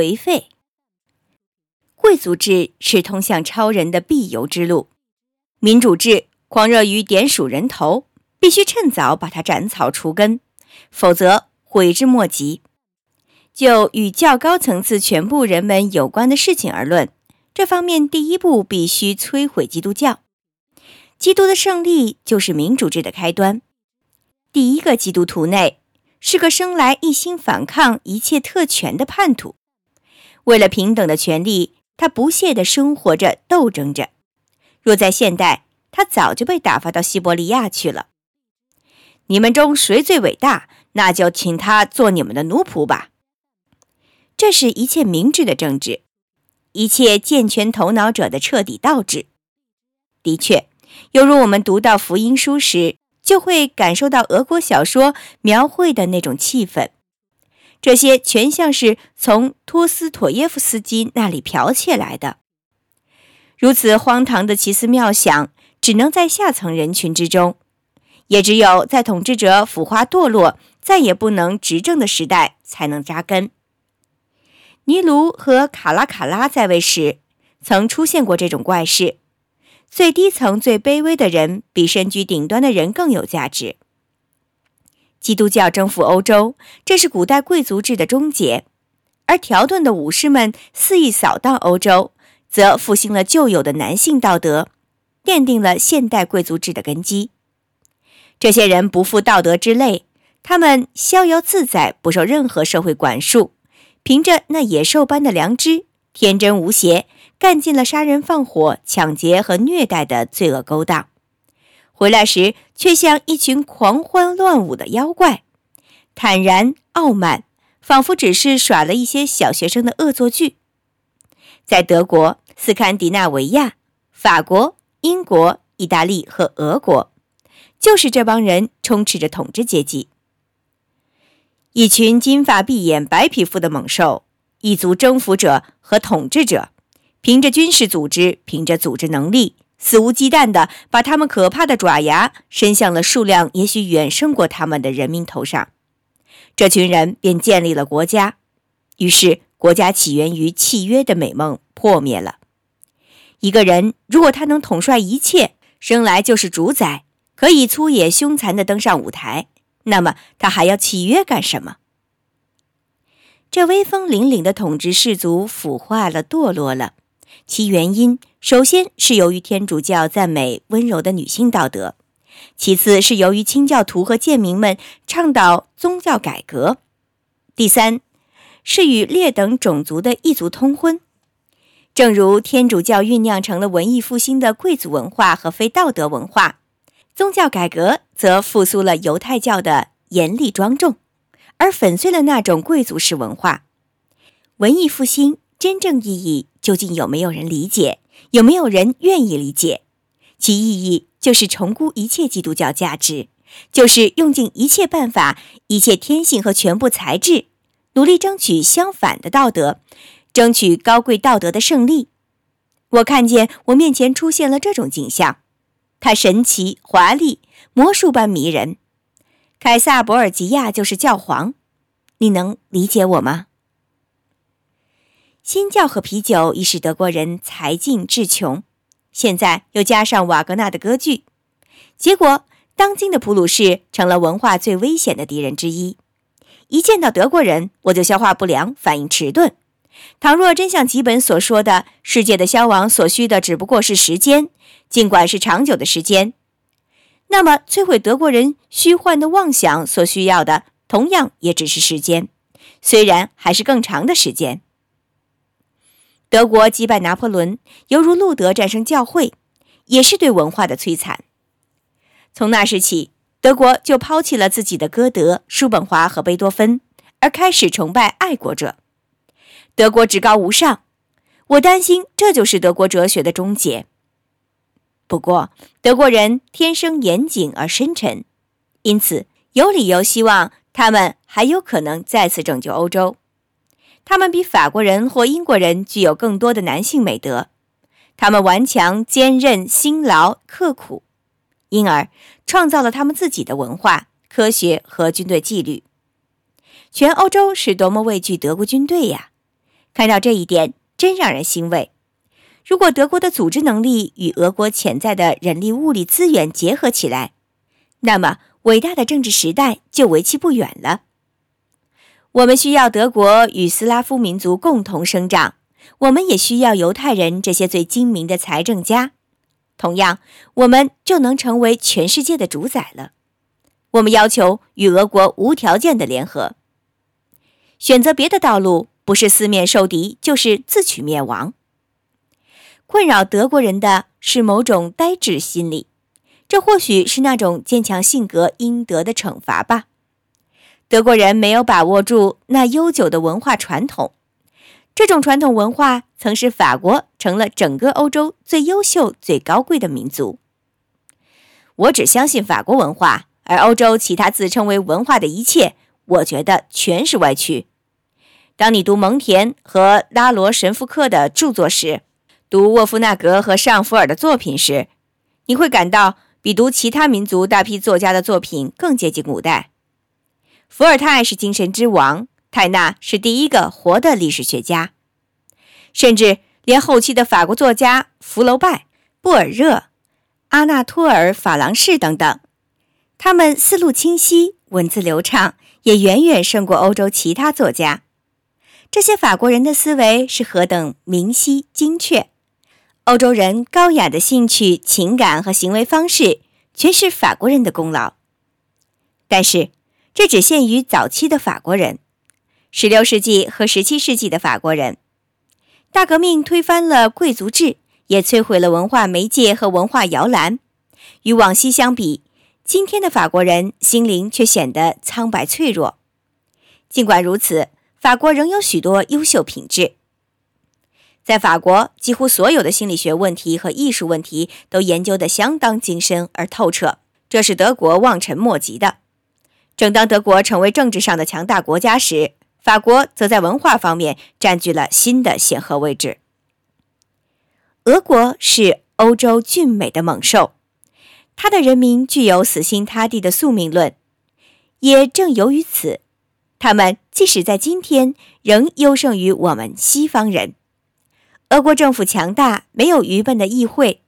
颓废。贵族制是通向超人的必由之路，民主制狂热于点数人头，必须趁早把它斩草除根，否则悔之莫及。就与较高层次全部人们有关的事情而论，这方面第一步必须摧毁基督教。基督的胜利就是民主制的开端。第一个基督徒内是个生来一心反抗一切特权的叛徒，为了平等的权利，他不懈地生活着、斗争着。若在现代，他早就被打发到西伯利亚去了。你们中谁最伟大，那就请他做你们的奴仆吧。这是一切明智的政治，一切健全头脑者的彻底倒置。的确，犹如我们读到福音书时，就会感受到俄国小说描绘的那种气氛。这些全像是从托斯妥耶夫斯基那里剽窃来的。如此荒唐的奇思妙想，只能在下层人群之中，也只有在统治者腐化堕落、再也不能执政的时代才能扎根。尼卢和卡拉卡拉在位时，曾出现过这种怪事。最低层、最卑微的人比身居顶端的人更有价值。基督教征服欧洲，这是古代贵族制的终结；而条顿的武士们肆意扫荡欧洲，则复兴了旧有的男性道德，奠定了现代贵族制的根基。这些人不负道德之累，他们逍遥自在，不受任何社会管束。凭着那野兽般的良知，天真无邪，干尽了杀人放火、抢劫和虐待的罪恶勾当。回来时，却像一群狂欢乱舞的妖怪，坦然傲慢，仿佛只是耍了一些小学生的恶作剧。在德国、斯堪的纳维亚、法国、英国、意大利和俄国，就是这帮人充斥着统治阶级。一群金发碧眼、白皮肤的猛兽，一族征服者和统治者，凭着军事组织，凭着组织能力，肆无忌惮地把他们可怕的爪牙伸向了数量也许远胜过他们的人民头上。这群人便建立了国家，于是国家起源于契约的美梦破灭了。一个人如果他能统帅一切，生来就是主宰，可以粗野凶残地登上舞台。那么他还要契约干什么？这威风凛凛的统治氏族腐化了、堕落了，其原因首先是由于天主教赞美温柔的女性道德，其次是由于清教徒和贱民们倡导宗教改革，第三是与劣等种族的异族通婚。正如天主教酝酿成了文艺复兴的贵族文化和非道德文化。宗教改革则复苏了犹太教的严厉庄重，而粉碎了那种贵族式文化。文艺复兴真正意义究竟有没有人理解？有没有人愿意理解？其意义就是重估一切基督教价值，就是用尽一切办法、一切天性和全部才智，努力争取相反的道德，争取高贵道德的胜利。我看见我面前出现了这种景象。它神奇、华丽、魔术般迷人。凯撒·博尔吉亚就是教皇，你能理解我吗？新教和啤酒已使德国人财尽志穷，现在又加上瓦格纳的歌剧，结果当今的普鲁士成了文化最危险的敌人之一。一见到德国人，我就消化不良，反应迟钝。倘若真像吉本所说的，世界的消亡所需的只不过是时间，尽管是长久的时间，那么摧毁德国人虚幻的妄想所需要的，同样也只是时间，虽然还是更长的时间。德国击败拿破仑，犹如路德战胜教会，也是对文化的摧残。从那时起，德国就抛弃了自己的歌德、叔本华和贝多芬，而开始崇拜爱国者。德国至高无上，我担心这就是德国哲学的终结。不过，德国人天生严谨而深沉，因此有理由希望他们还有可能再次拯救欧洲。他们比法国人或英国人具有更多的男性美德，他们顽强、坚韧、辛劳、刻苦，因而创造了他们自己的文化、科学和军队纪律。全欧洲是多么畏惧德国军队呀！看到这一点，真让人欣慰。如果德国的组织能力与俄国潜在的人力物力资源结合起来，那么伟大的政治时代就为期不远了。我们需要德国与斯拉夫民族共同生长，我们也需要犹太人这些最精明的财政家。同样，我们就能成为全世界的主宰了。我们要求与俄国无条件的联合。选择别的道路，不是四面受敌，就是自取灭亡。困扰德国人的是某种呆滞心理，这或许是那种坚强性格应得的惩罚吧。德国人没有把握住那悠久的文化传统，这种传统文化曾使法国成了整个欧洲最优秀、最高贵的民族。我只相信法国文化，而欧洲其他自称为文化的一切，我觉得全是歪曲。当你读蒙田和拉罗神父克的著作时，读沃夫纳格和尚福尔的作品时，你会感到比读其他民族大批作家的作品更接近古代。伏尔泰是精神之王，泰纳是第一个活的历史学家，甚至连后期的法国作家福楼拜、布尔热、阿纳托尔·法郎士等等，他们思路清晰，文字流畅，也远远胜过欧洲其他作家。这些法国人的思维是何等明晰精确，欧洲人高雅的兴趣、情感和行为方式，全是法国人的功劳。但是。这只限于早期的法国人，16世纪和17世纪的法国人，大革命推翻了贵族制，也摧毁了文化媒介和文化摇篮。与往昔相比，今天的法国人心灵却显得苍白脆弱。尽管如此，法国仍有许多优秀品质。在法国，几乎所有的心理学问题和艺术问题都研究得相当精深而透彻，这是德国望尘莫及的。正当德国成为政治上的强大国家时，法国则在文化方面占据了新的显赫位置。俄国是欧洲俊美的猛兽，它的人民具有死心塌地的宿命论。也正由于此，他们即使在今天仍优胜于我们西方人。俄国政府强大，没有愚笨的议会，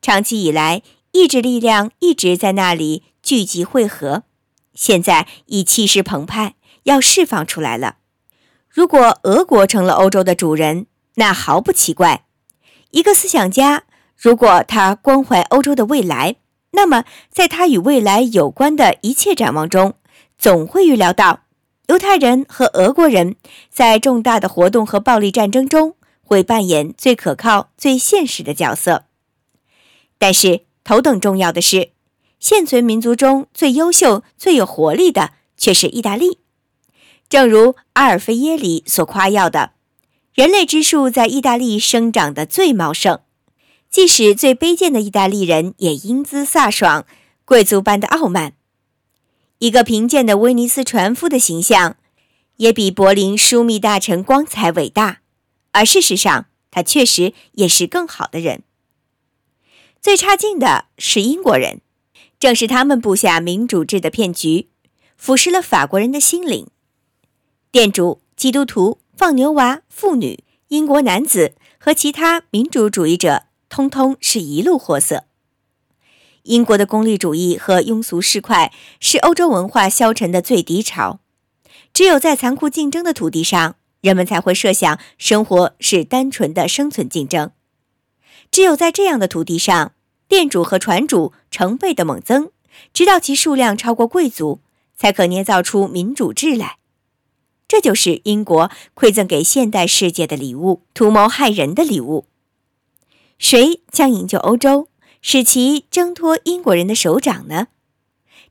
长期以来，意志力量一直在那里聚集汇合。现在已气势澎湃，要释放出来了。如果俄国成了欧洲的主人，那毫不奇怪。一个思想家，如果他关怀欧洲的未来，那么在他与未来有关的一切展望中，总会预料到犹太人和俄国人在重大的活动和暴力战争中会扮演最可靠、最现实的角色。但是，头等重要的是。现存民族中最优秀、最有活力的却是意大利。正如阿尔菲耶里所夸耀的，人类之树在意大利生长得最茂盛。即使最卑贱的意大利人也英姿飒爽、贵族般的傲慢。一个贫贱的威尼斯船夫的形象，也比柏林枢密大臣光彩伟大。而事实上，他确实也是更好的人。最差劲的是英国人。正是他们布下民主制的骗局，腐蚀了法国人的心灵。店主、基督徒、放牛娃、妇女、英国男子和其他民主主义者，通通是一路货色。英国的功利主义和庸俗市侩是欧洲文化消沉的最低潮。只有在残酷竞争的土地上，人们才会设想生活是单纯的生存竞争。只有在这样的土地上。店主和船主成倍的猛增，直到其数量超过贵族，才可捏造出民主制来。这就是英国馈赠给现代世界的礼物——图谋害人的礼物。谁将营救欧洲，使其挣脱英国人的手掌呢？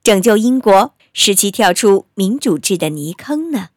拯救英国，使其跳出民主制的泥坑呢？